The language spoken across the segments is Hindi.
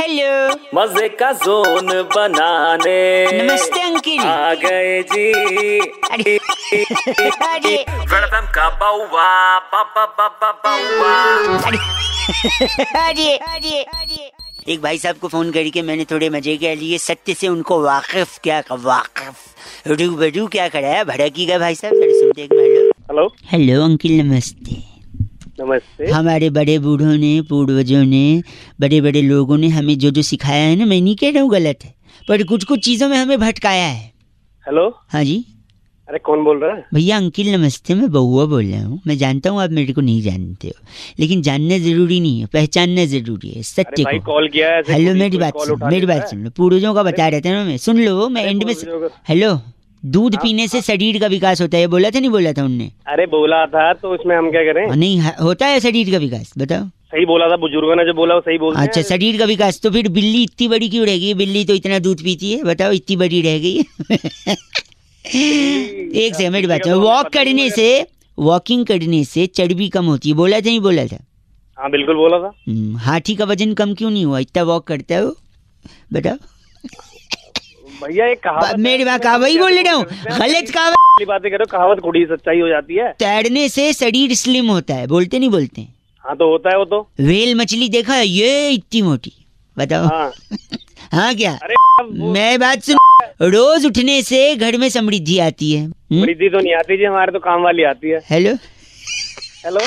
हेलो मज़े का जोन बनाने। नमस्ते अंकिल। आ गए जी। अरे अरे। वेलकम का बाउवा बाबा बाबा बाउवा। अरे अरे अरे अरे। एक भाई साहब को फ़ोन करके मैंने थोड़े मज़े के लिए सत्य से उनको वाकिफ क्या वाकिफ। रूबरू क्या कराया भड़की का भाई साहब सुनते हेलो हेलो अंकिल नमस्ते। नमस्ते। हमारे बड़े बूढ़ों ने पूर्वजों ने बड़े बड़े लोगों ने हमें जो जो सिखाया है ना मैं नहीं कह रहा हूँ गलत है पर कुछ कुछ चीज़ों में हमें भटकाया है। हेलो? हाँ जी। अरे कौन बोल रहा है? भैया अंकिल नमस्ते मैं बहुआ बोल रहा हूँ। मैं जानता हूँ आप मेरे को नहीं जानते हो लेकिन जानना ज़रूरी नहीं है पहचानना ज़रूरी है सत्य को। कॉल किया है हेलो मेरी बात सुन मेरी बात सुन लो पूर्वजों का बता रहे थे ना मैं सुन लो मैं एंड में हेलो। दूध हाँ, पीने से शरीर का विकास होता है ये बोला था नहीं बोला था उनने? अरे बोला था तो इसमें हम क्या करें? हाँ, नहीं होता है शरीर का विकास बताओ। सही बोला था बुज़ुर्गों ने जो बोला वो सही बोलते अच्छा शरीर का विकास तो फिर बिल्ली इतनी बड़ी क्यों रह गई? बिल्ली तो इतना दूध पीती है बताओ इतनी बड़ी रह गई। एक सेकंड बात वॉक करने से वॉकिंग करने से चर्बी कम होती है बोला था नहीं बोला था? हाँ बिल्कुल बोला था। हम्म, हाथी का वज़न कम क्यों नहीं हुआ इतना वॉक करता है वो बताओ। भैया एक कहावत है, मेरी बात कहा वही बोल रहा हूँ? गलत कहा वाली बातें करो कहावत कुड़ी सच्चाई हो जाती है। तैरने से शरीर स्लिम होता है बोलते नहीं बोलते? हाँ तो होता है वो तो। वेल मछली देखा है ये इतनी मोटी बताओ। हाँ। हाँ क्या? अरे मैं बात सुन रोज उठने से घर में समृद्धि आती है। समृद्धि तो नहीं आती जी हमारे तो काम वाली आती है। हेलो? हेलो?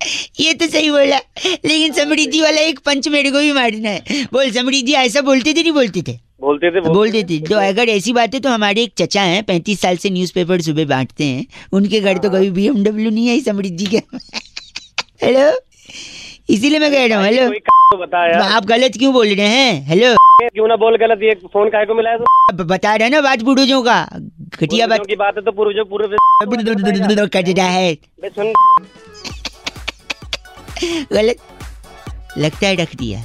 ये तो सही बोला लेकिन समृद्धि वाला एक पंच मेरे को भी मारना है। बोल समृद्धि ऐसा बोलते थे नहीं बोलते थे? बोलते थे बोलते थे। तो अगर ऐसी बात है तो हमारे एक चचा हैं पैंतीस साल से न्यूज़पेपर सुबह बांटते हैं। उनके घर तो कभी बीएमडब्ल्यू नहीं है समृद्धि के। हेलो इसीलिए मैं कह रहा हूँ हेलो तो बता यार। आप गलत क्यों बोल रहे हैं? हेलो क्यों ना बोल गलत ये फ़ोन काहे को मिला है? तो बता रहे ना बात बुढ़ों का। घटिया बात। की बात है तो पूर्वजों पूर्व कट रहा है। गलत। लगता है रख दिया।